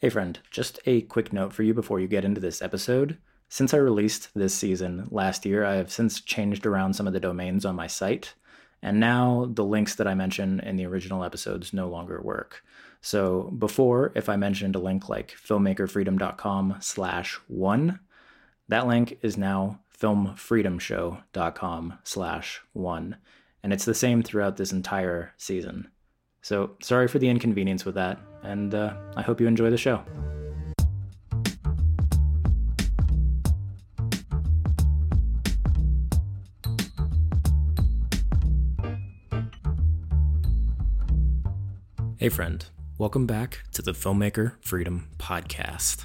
Hey, friend, just a quick note for you before you get into this episode. Since I released this season last year, I have since changed around some of the domains on my site, and now the links that I mention in the original episodes no longer work. So before, if I mentioned a link like filmmakerfreedom.com slash one, that link is now filmfreedomshow.com slash one. And it's the same throughout this entire season. So sorry for the inconvenience with that, and uh, I hope you enjoy the show. Hey, friend. Welcome back to the Filmmaker Freedom Podcast.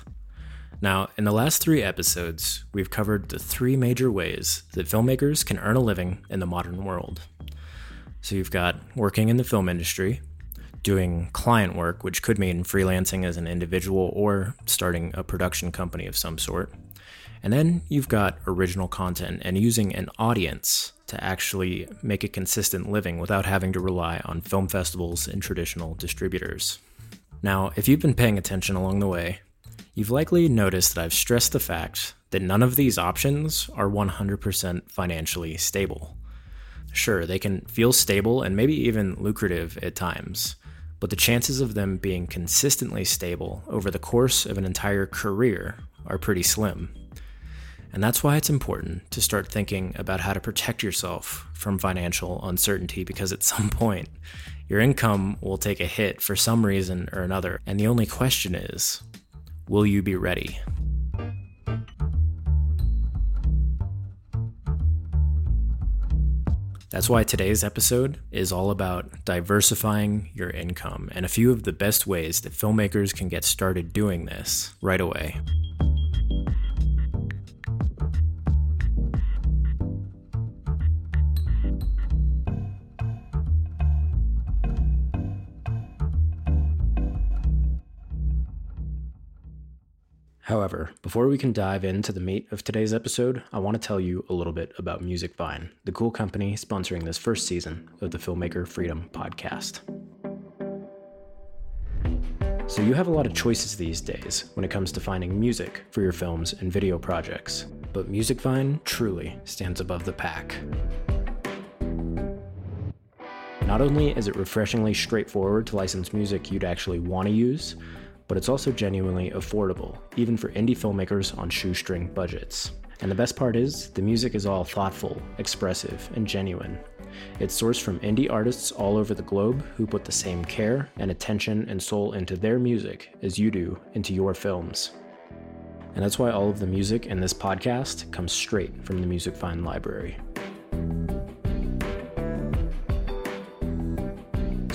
Now, in the last three episodes, we've covered the three major ways that filmmakers can earn a living in the modern world. So, you've got working in the film industry, doing client work, which could mean freelancing as an individual or starting a production company of some sort. And then you've got original content and using an audience to actually make a consistent living without having to rely on film festivals and traditional distributors. Now, if you've been paying attention along the way, you've likely noticed that I've stressed the fact that none of these options are 100% financially stable. Sure, they can feel stable and maybe even lucrative at times, but the chances of them being consistently stable over the course of an entire career are pretty slim. And that's why it's important to start thinking about how to protect yourself from financial uncertainty because at some point, your income will take a hit for some reason or another. And the only question is will you be ready? That's why today's episode is all about diversifying your income and a few of the best ways that filmmakers can get started doing this right away. However, before we can dive into the meat of today's episode, I want to tell you a little bit about Musicvine, the cool company sponsoring this first season of the Filmmaker Freedom podcast. So, you have a lot of choices these days when it comes to finding music for your films and video projects, but Musicvine truly stands above the pack. Not only is it refreshingly straightforward to license music you'd actually want to use, but it's also genuinely affordable, even for indie filmmakers on shoestring budgets. And the best part is, the music is all thoughtful, expressive, and genuine. It's sourced from indie artists all over the globe who put the same care and attention and soul into their music as you do into your films. And that's why all of the music in this podcast comes straight from the Musicvine library.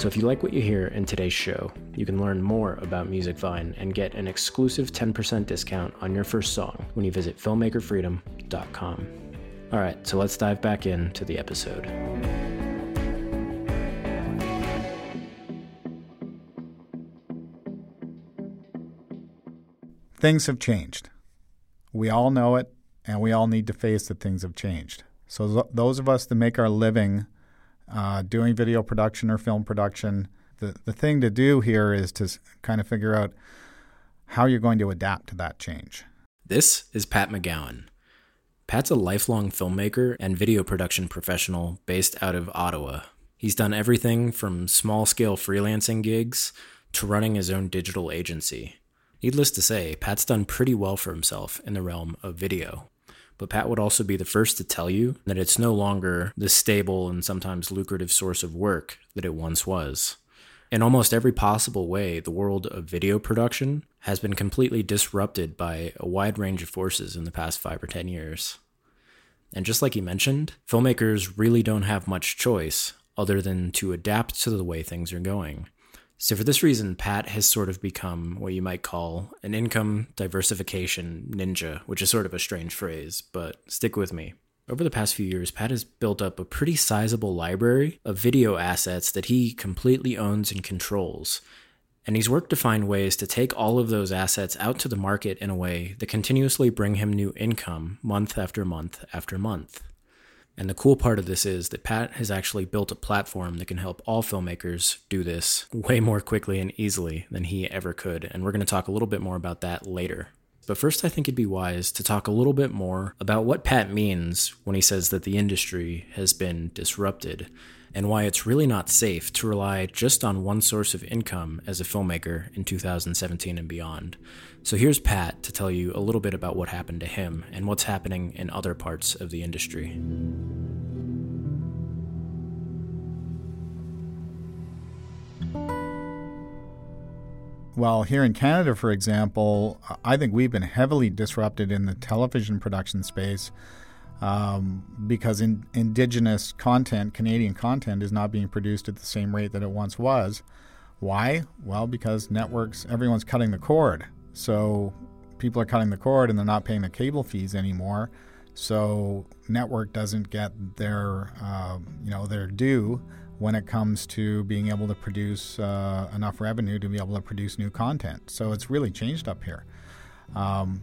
So if you like what you hear in today's show, you can learn more about Musicvine and get an exclusive 10% discount on your first song when you visit filmmakerfreedom.com. All right, so let's dive back into the episode. Things have changed. We all know it, and we all need to face that things have changed. So, th- those of us that make our living uh, doing video production or film production, the, the thing to do here is to kind of figure out how you're going to adapt to that change. This is Pat McGowan. Pat's a lifelong filmmaker and video production professional based out of Ottawa. He's done everything from small scale freelancing gigs to running his own digital agency. Needless to say, Pat's done pretty well for himself in the realm of video. But Pat would also be the first to tell you that it's no longer the stable and sometimes lucrative source of work that it once was. In almost every possible way, the world of video production has been completely disrupted by a wide range of forces in the past five or ten years. And just like he mentioned, filmmakers really don't have much choice other than to adapt to the way things are going. So, for this reason, Pat has sort of become what you might call an income diversification ninja, which is sort of a strange phrase, but stick with me. Over the past few years, Pat has built up a pretty sizable library of video assets that he completely owns and controls. And he's worked to find ways to take all of those assets out to the market in a way that continuously bring him new income month after month after month. And the cool part of this is that Pat has actually built a platform that can help all filmmakers do this way more quickly and easily than he ever could. And we're going to talk a little bit more about that later. But first, I think it'd be wise to talk a little bit more about what Pat means when he says that the industry has been disrupted and why it's really not safe to rely just on one source of income as a filmmaker in 2017 and beyond. So here's Pat to tell you a little bit about what happened to him and what's happening in other parts of the industry. Well, here in Canada, for example, I think we've been heavily disrupted in the television production space um, because in, Indigenous content, Canadian content, is not being produced at the same rate that it once was. Why? Well, because networks, everyone's cutting the cord. So people are cutting the cord and they're not paying the cable fees anymore. So network doesn't get their, uh, you know, their due when it comes to being able to produce uh, enough revenue to be able to produce new content. So it's really changed up here. Um,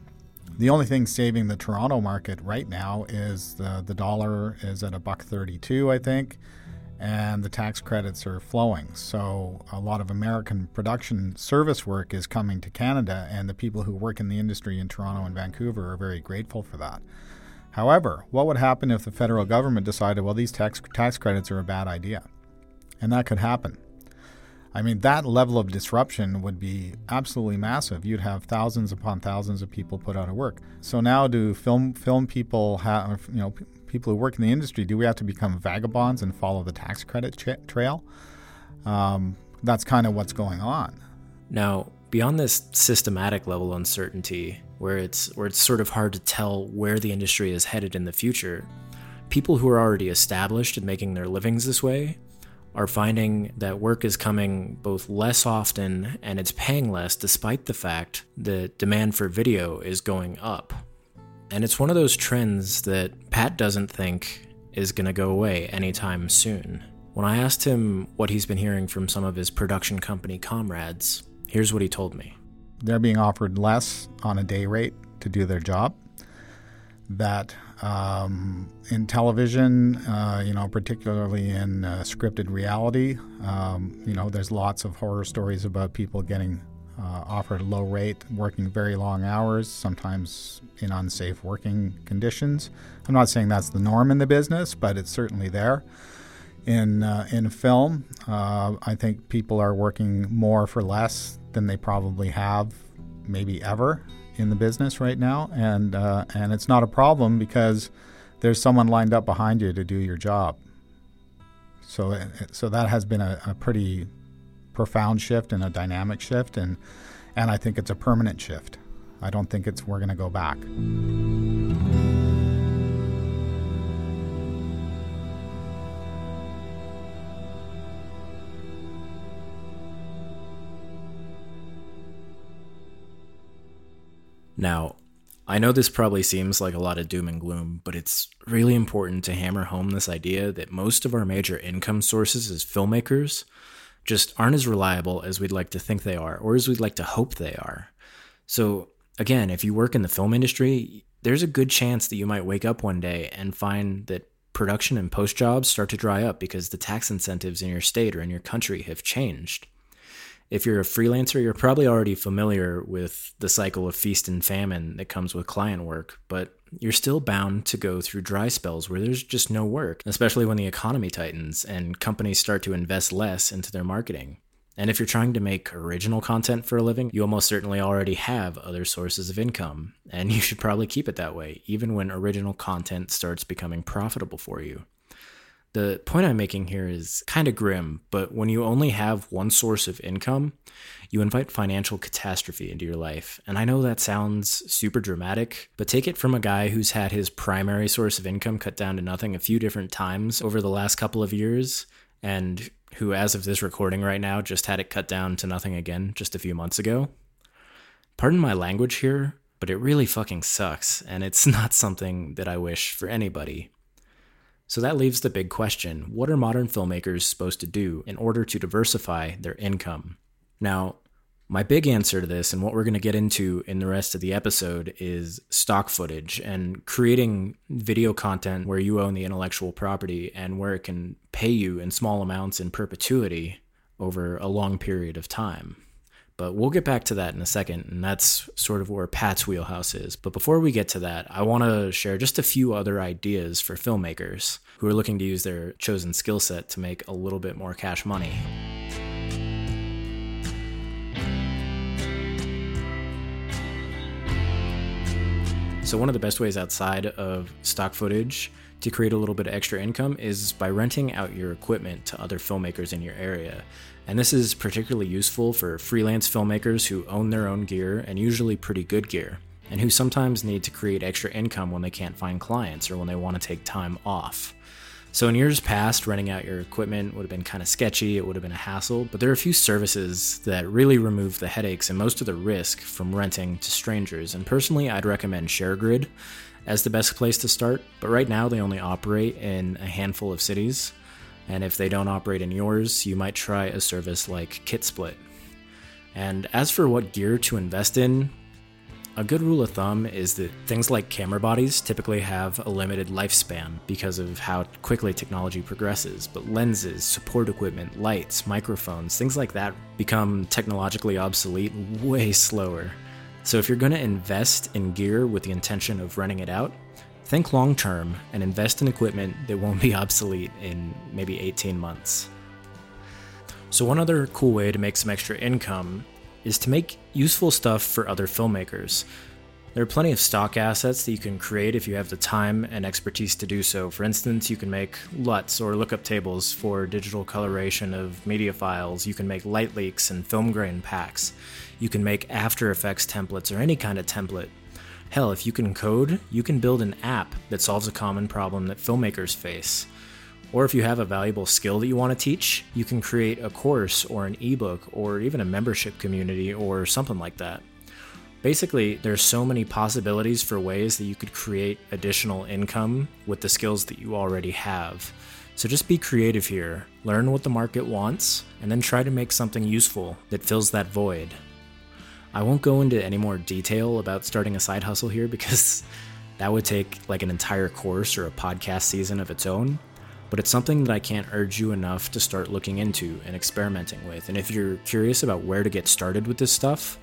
the only thing saving the Toronto market right now is the, the dollar is at a buck 32, I think, and the tax credits are flowing. So a lot of American production service work is coming to Canada, and the people who work in the industry in Toronto and Vancouver are very grateful for that. However, what would happen if the federal government decided, well, these tax, tax credits are a bad idea? And that could happen. I mean, that level of disruption would be absolutely massive. You'd have thousands upon thousands of people put out of work. So now, do film film people have you know people who work in the industry? Do we have to become vagabonds and follow the tax credit trail? Um, that's kind of what's going on. Now, beyond this systematic level uncertainty, where it's where it's sort of hard to tell where the industry is headed in the future, people who are already established and making their livings this way are finding that work is coming both less often and it's paying less despite the fact that demand for video is going up. And it's one of those trends that Pat doesn't think is going to go away anytime soon. When I asked him what he's been hearing from some of his production company comrades, here's what he told me. They're being offered less on a day rate to do their job. That um, in television, uh, you know, particularly in uh, scripted reality, um, you know, there's lots of horror stories about people getting uh, offered low rate, working very long hours, sometimes in unsafe working conditions. I'm not saying that's the norm in the business, but it's certainly there. In uh, in film, uh, I think people are working more for less than they probably have, maybe ever in the business right now, and uh, and it's not a problem because there's someone lined up behind you to do your job. So so that has been a, a pretty profound shift and a dynamic shift, and and I think it's a permanent shift. I don't think it's we're going to go back. Now, I know this probably seems like a lot of doom and gloom, but it's really important to hammer home this idea that most of our major income sources as filmmakers just aren't as reliable as we'd like to think they are, or as we'd like to hope they are. So, again, if you work in the film industry, there's a good chance that you might wake up one day and find that production and post jobs start to dry up because the tax incentives in your state or in your country have changed if you're a freelancer, you're probably already familiar with the cycle of feast and famine that comes with client work, but you're still bound to go through dry spells where there's just no work, especially when the economy tightens and companies start to invest less into their marketing. And if you're trying to make original content for a living, you almost certainly already have other sources of income, and you should probably keep it that way, even when original content starts becoming profitable for you. The point I'm making here is kind of grim, but when you only have one source of income, you invite financial catastrophe into your life. And I know that sounds super dramatic, but take it from a guy who's had his primary source of income cut down to nothing a few different times over the last couple of years, and who, as of this recording right now, just had it cut down to nothing again just a few months ago. Pardon my language here, but it really fucking sucks, and it's not something that I wish for anybody. So that leaves the big question what are modern filmmakers supposed to do in order to diversify their income? Now, My big answer to this, and what we're going to get into in the rest of the episode, is stock footage and creating video content where you own the intellectual property and where it can pay you in small amounts in perpetuity over a long period of time. But we'll get back to that in a second, and that's sort of where Pat's wheelhouse is. But before we get to that, I want to share just a few other ideas for filmmakers who are looking to use their chosen skill set to make a little bit more cash money. So, one of the best ways outside of stock footage to create a little bit of extra income is by renting out your equipment to other filmmakers in your area. And this is particularly useful for freelance filmmakers who own their own gear and usually pretty good gear, and who sometimes need to create extra income when they can't find clients or when they want to take time off. So, in years past, renting out your equipment would have been kind of sketchy, it would have been a hassle, but there are a few services that really remove the headaches and most of the risk from renting to strangers. And personally, I'd recommend ShareGrid as the best place to start, but right now they only operate in a handful of cities. And if they don't operate in yours, you might try a service like KitSplit. And as for what gear to invest in, a good rule of thumb is that things like camera bodies typically have a limited lifespan because of how quickly technology progresses, but lenses, support equipment, lights, microphones, things like that become technologically obsolete way slower. So if you're going to invest in gear with the intention of renting it out, think long term and invest in equipment that won't be obsolete in maybe 18 months. So, one other cool way to make some extra income is to make useful stuff for other filmmakers. There are plenty of stock assets that you can create if you have the time and expertise to do so. For instance, you can make LUTs or lookup tables for digital coloration of media files. You can make light leaks and film grain packs. You can make After Effects templates or any kind of template. Hell, if you can code, you can build an app that solves a common problem that filmmakers face. Or if you have a valuable skill that you want to teach, you can create a course or an ebook or even a membership community or something like that. Basically, there's so many possibilities for ways that you could create additional income with the skills that you already have. So just be creative here, learn what the market wants, and then try to make something useful that fills that void. I won't go into any more detail about starting a side hustle here because that would take like an entire course or a podcast season of its own but it's something that I can't urge you enough to start looking into and experimenting with. And if you're curious about where to get started with this stuff,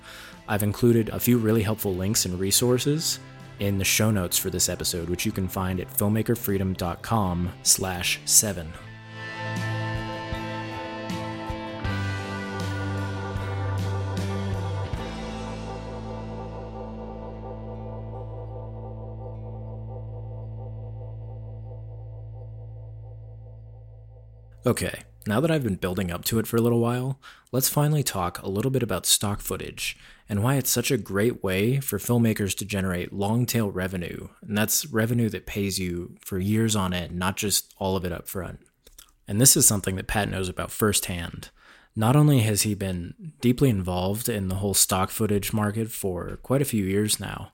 I've included a few really helpful links and resources in the show notes for this episode, which you can find at filmmakerfreedom.com slash seven. Okay, now that I've been building up to it for a little while, let's finally talk a little bit about stock footage and why it's such a great way for filmmakers to generate long tail revenue. And that's revenue that pays you for years on end, not just all of it up front. And this is something that Pat knows about firsthand. Not only has he been deeply involved in the whole stock footage market for quite a few years now,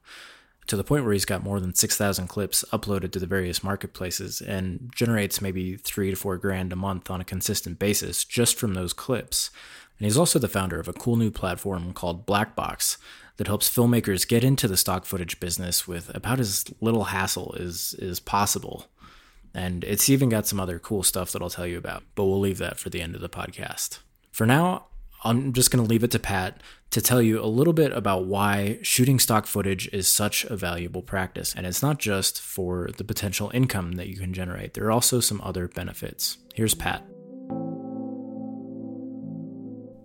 to the point where he's got more than 6,000 clips uploaded to the various marketplaces and generates maybe three to four grand a month on a consistent basis just from those clips. And he's also the founder of a cool new platform called Blackbox that helps filmmakers get into the stock footage business with about as little hassle as is possible. And it's even got some other cool stuff that I'll tell you about, but we'll leave that for the end of the podcast. For now, I'm just going to leave it to Pat to tell you a little bit about why shooting stock footage is such a valuable practice. And it's not just for the potential income that you can generate, there are also some other benefits. Here's Pat.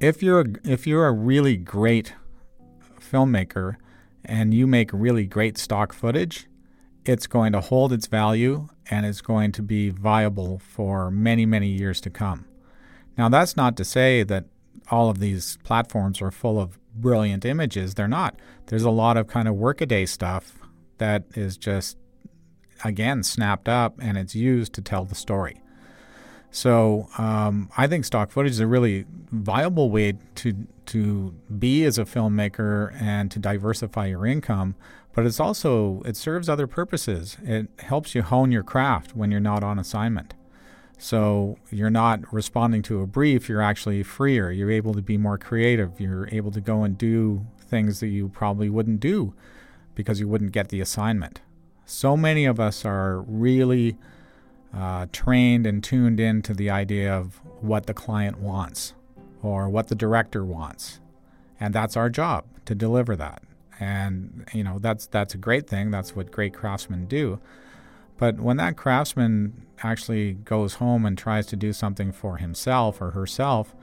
If you're a, if you're a really great filmmaker and you make really great stock footage, it's going to hold its value and it's going to be viable for many, many years to come. Now, that's not to say that all of these platforms are full of brilliant images. They're not. There's a lot of kind of workaday stuff that is just, again, snapped up and it's used to tell the story. So um, I think stock footage is a really viable way to to be as a filmmaker and to diversify your income. But it's also it serves other purposes. It helps you hone your craft when you're not on assignment. So you're not responding to a brief, you're actually freer. You're able to be more creative. You're able to go and do things that you probably wouldn't do because you wouldn't get the assignment. So many of us are really uh, trained and tuned into the idea of what the client wants or what the director wants. And that's our job to deliver that. And you know that's that's a great thing. That's what great craftsmen do. But when that craftsman actually goes home and tries to do something for himself or herself,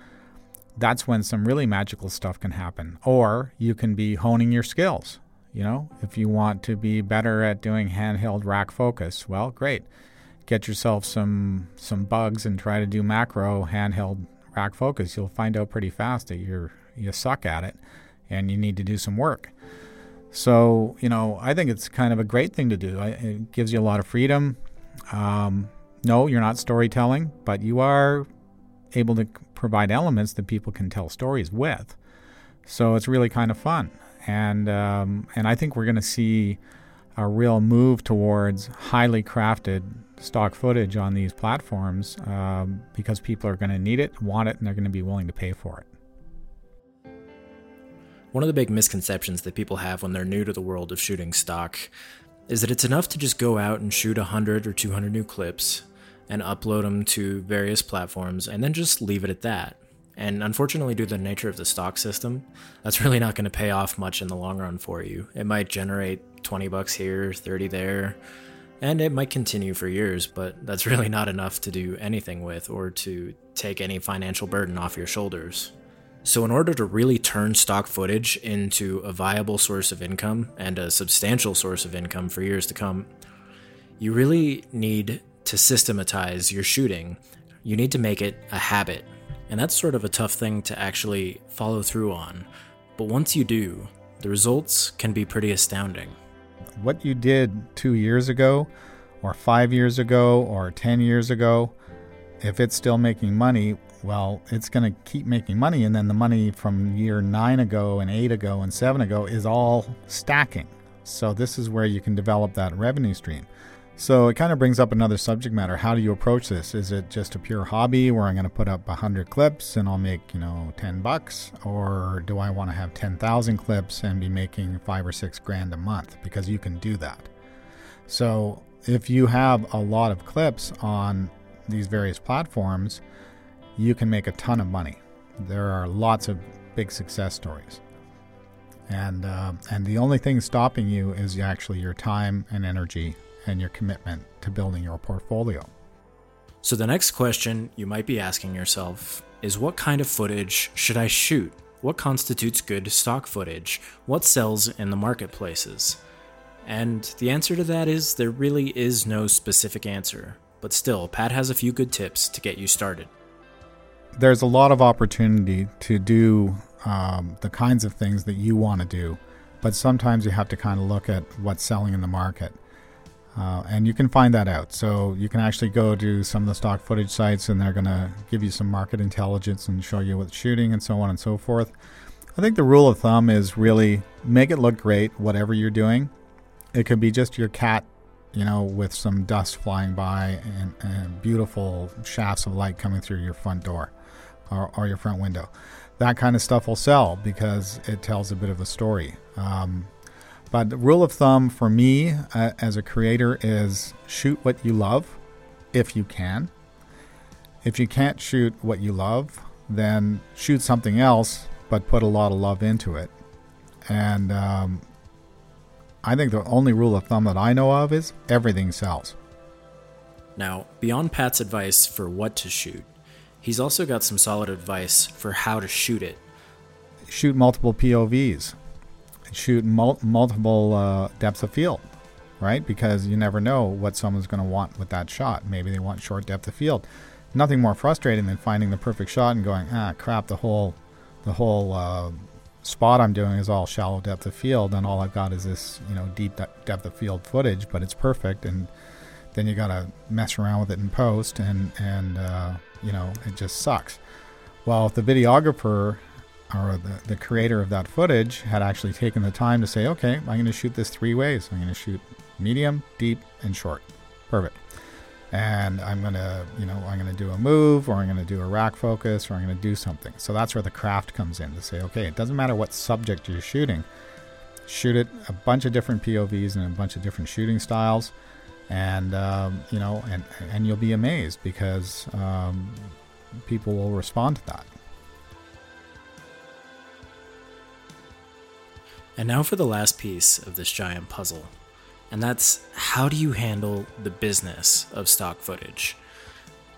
that's when some really magical stuff can happen. Or you can be honing your skills. You know, if you want to be better at doing handheld rack focus, well, great. Get yourself some some bugs and try to do macro handheld rack focus. You'll find out pretty fast that you're you suck at it and you need to do some work. So, you know, I think it's kind of a great thing to do. It gives you a lot of freedom. Um, no, you're not storytelling, but you are able to provide elements that people can tell stories with. So it's really kind of fun, and um, and I think we're going to see a real move towards highly crafted stock footage on these platforms um, because people are going to need it, want it, and they're going to be willing to pay for it. One of the big misconceptions that people have when they're new to the world of shooting stock is that it's enough to just go out and shoot 100 or 200 new clips and upload them to various platforms and then just leave it at that. And unfortunately, due to the nature of the stock system, that's really not going to pay off much in the long run for you. It might generate 20 bucks here, 30 there, and it might continue for years, but that's really not enough to do anything with or to take any financial burden off your shoulders. So, in order to really turn stock footage into a viable source of income and a substantial source of income for years to come, you really need to systematize your shooting. You need to make it a habit. And that's sort of a tough thing to actually follow through on. But once you do, the results can be pretty astounding. What you did two years ago, or five years ago, or 10 years ago, if it's still making money, well, it's going to keep making money. And then the money from year nine ago, and eight ago, and seven ago is all stacking. So, this is where you can develop that revenue stream. So, it kind of brings up another subject matter. How do you approach this? Is it just a pure hobby where I'm going to put up 100 clips and I'll make, you know, 10 bucks? Or do I want to have 10,000 clips and be making five or six grand a month? Because you can do that. So, if you have a lot of clips on these various platforms, you can make a ton of money. There are lots of big success stories. And, uh, and the only thing stopping you is actually your time and energy and your commitment to building your portfolio. So, the next question you might be asking yourself is what kind of footage should I shoot? What constitutes good stock footage? What sells in the marketplaces? And the answer to that is there really is no specific answer. But still, Pat has a few good tips to get you started there's a lot of opportunity to do um, the kinds of things that you want to do, but sometimes you have to kind of look at what's selling in the market. Uh, and you can find that out. So you can actually go to some of the stock footage sites and they're going to give you some market intelligence and show you what's shooting and so on and so forth. I think the rule of thumb is really make it look great, whatever you're doing. It could be just your cat, you know, with some dust flying by and, and beautiful shafts of light coming through your front door or, or your front window. That kind of stuff will sell because it tells a bit of a story. Um, but the rule of thumb for me uh, as a creator is shoot what you love if you can. If you can't shoot what you love, then shoot something else, but put a lot of love into it. And um, I think the only rule of thumb that I know of is everything sells. Now, beyond Pat's advice for what to shoot, He's also got some solid advice for how to shoot it. Shoot multiple POVs. Shoot mul- multiple uh, depths of field, right? Because you never know what someone's going to want with that shot. Maybe they want short depth of field. Nothing more frustrating than finding the perfect shot and going, ah, crap, the whole, the whole uh, spot I'm doing is all shallow depth of field, and all I've got is this, you know, deep de- depth of field footage, but it's perfect, and then you got to mess around with it in post, and and uh, you know, it just sucks. Well, if the videographer or the, the creator of that footage had actually taken the time to say, okay, I'm going to shoot this three ways. I'm going to shoot medium, deep, and short. Perfect. and I'm gonna, you know, I'm gonna do a move, or I'm gonna do a rack focus, or I'm gonna do something. So that's where the craft comes in to say, okay, it doesn't matter what subject you're shooting, shoot it a bunch of different POVs and a bunch of different shooting styles, and um, you know, and and you'll be amazed because um, people will respond to that. And now for the last piece of this giant puzzle and that's how do you handle the business of stock footage?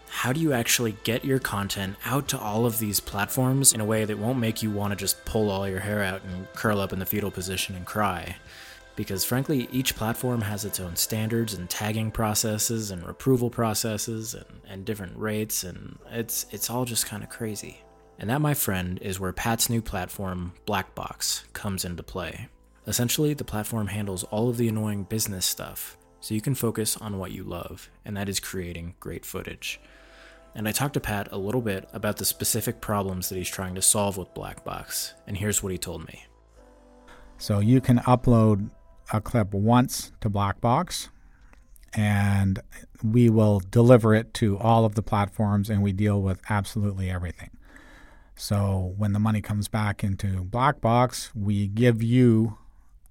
How do you actually get your content out to all of these platforms in a way that won't make you want to just pull all your hair out and curl up in the fetal position and cry? Because frankly, each platform has its own standards and tagging processes and approval processes and, and different rates, and it's it's all just kind of crazy. And that, my friend, is where Pat's new platform, Blackbox, comes into play. Essentially, the platform handles all of the annoying business stuff, so you can focus on what you love, and that is creating great footage. And I talked to Pat a little bit about the specific problems that he's trying to solve with Blackbox, and here's what he told me. So you can upload a clip once to Blackbox, and we will deliver it to all of the platforms, and we deal with absolutely everything. So when the money comes back into Blackbox, we give you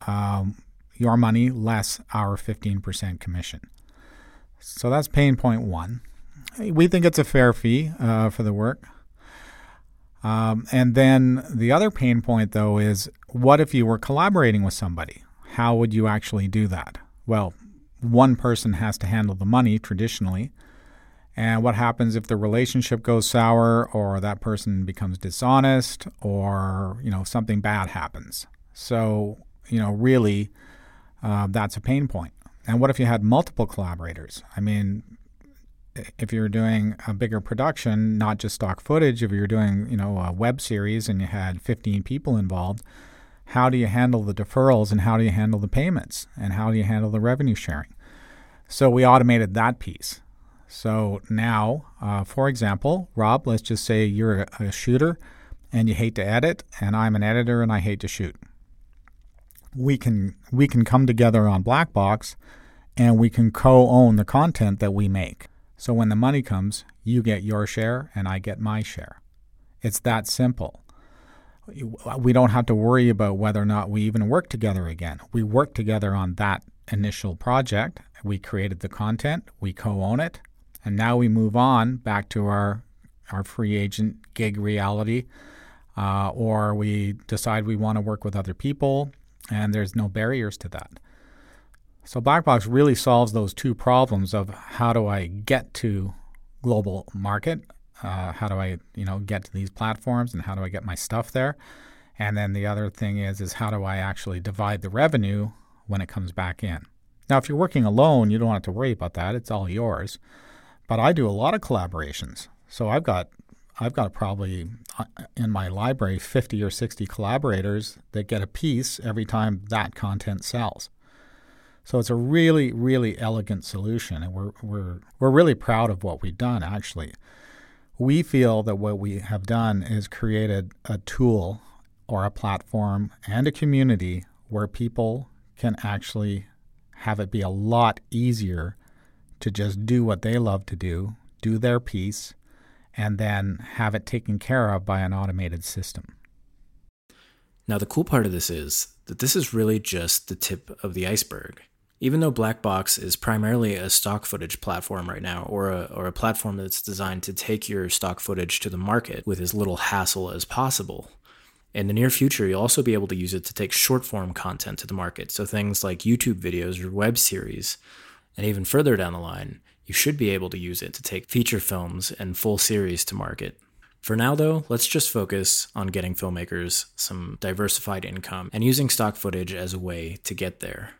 um, your money less our 15% commission. So that's pain point one. We think it's a fair fee uh, for the work. Um, and then the other pain point, though, is what if you were collaborating with somebody? How would you actually do that? Well, one person has to handle the money traditionally. And what happens if the relationship goes sour or that person becomes dishonest or, you know, something bad happens? So you know, really, uh, that's a pain point. And what if you had multiple collaborators? I mean, if you're doing a bigger production, not just stock footage, if you're doing, you know, a web series and you had 15 people involved, how do you handle the deferrals and how do you handle the payments and how do you handle the revenue sharing? So we automated that piece. So now, uh, for example, Rob, let's just say you're a, a shooter and you hate to edit, and I'm an editor and I hate to shoot we can we can come together on Blackbox and we can co-own the content that we make. So when the money comes, you get your share and I get my share. It's that simple. We don't have to worry about whether or not we even work together again. We work together on that initial project. We created the content, we co-own it, and now we move on back to our our free agent gig reality, uh, or we decide we want to work with other people and there's no barriers to that. So Blackbox really solves those two problems of how do I get to global market, uh, how do I you know get to these platforms, and how do I get my stuff there, and then the other thing is is how do I actually divide the revenue when it comes back in. Now, if you're working alone, you don't have to worry about that; it's all yours. But I do a lot of collaborations, so I've got I've got probably uh, in my library 50 or 60 collaborators that get a piece every time that content sells. So it's a really, really elegant solution, and we're, we're, we're really proud of what we've done, actually. We feel that what we have done is created a tool or a platform and a community where people can actually have it be a lot easier to just do what they love to do, do their piece, and then have it taken care of by an automated system. Now, the cool part of this is that this is really just the tip of the iceberg. Even though Blackbox is primarily a stock footage platform right now, or a, or a platform that's designed to take your stock footage to the market with as little hassle as possible, in the near future, you'll also be able to use it to take short form content to the market. So things like YouTube videos or web series. And even further down the line, you should be able to use it to take feature films and full series to market. For now, though, let's just focus on getting filmmakers some diversified income and using stock footage as a way to get there.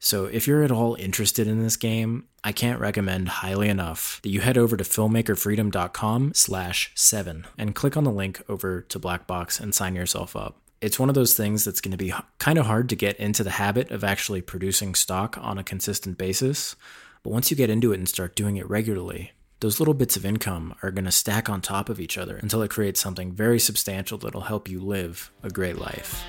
So, if you're at all interested in this game, I can't recommend highly enough that you head over to filmmakerfreedom.com/7 and click on the link over to Blackbox and sign yourself up. It's one of those things that's going to be kind of hard to get into the habit of actually producing stock on a consistent basis. But once you get into it and start doing it regularly, those little bits of income are going to stack on top of each other until it creates something very substantial that'll help you live a great life.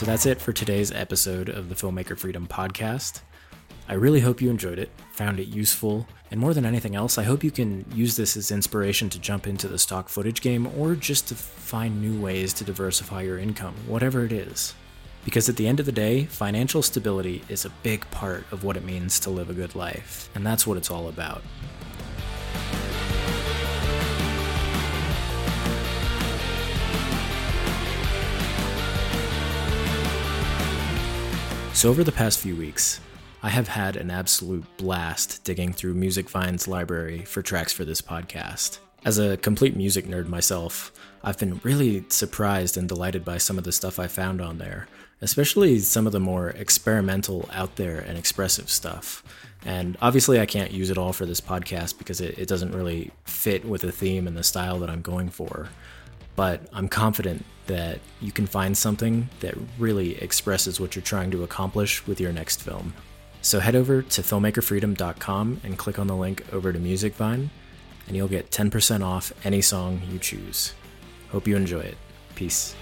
So that's it for today's episode of the Filmmaker Freedom Podcast. I really hope you enjoyed it, found it useful, and more than anything else, I hope you can use this as inspiration to jump into the stock footage game or just to find new ways to diversify your income, whatever it is. Because at the end of the day, financial stability is a big part of what it means to live a good life, and that's what it's all about. So, over the past few weeks, I have had an absolute blast digging through Music MusicVine's library for tracks for this podcast. As a complete music nerd myself, I've been really surprised and delighted by some of the stuff I found on there, especially some of the more experimental, out there, and expressive stuff. And obviously, I can't use it all for this podcast because it, it doesn't really fit with the theme and the style that I'm going for. But I'm confident that you can find something that really expresses what you're trying to accomplish with your next film. So head over to filmmakerfreedom.com and click on the link over to MusicVine, and you'll get 10% off any song you choose. Hope you enjoy it. Peace.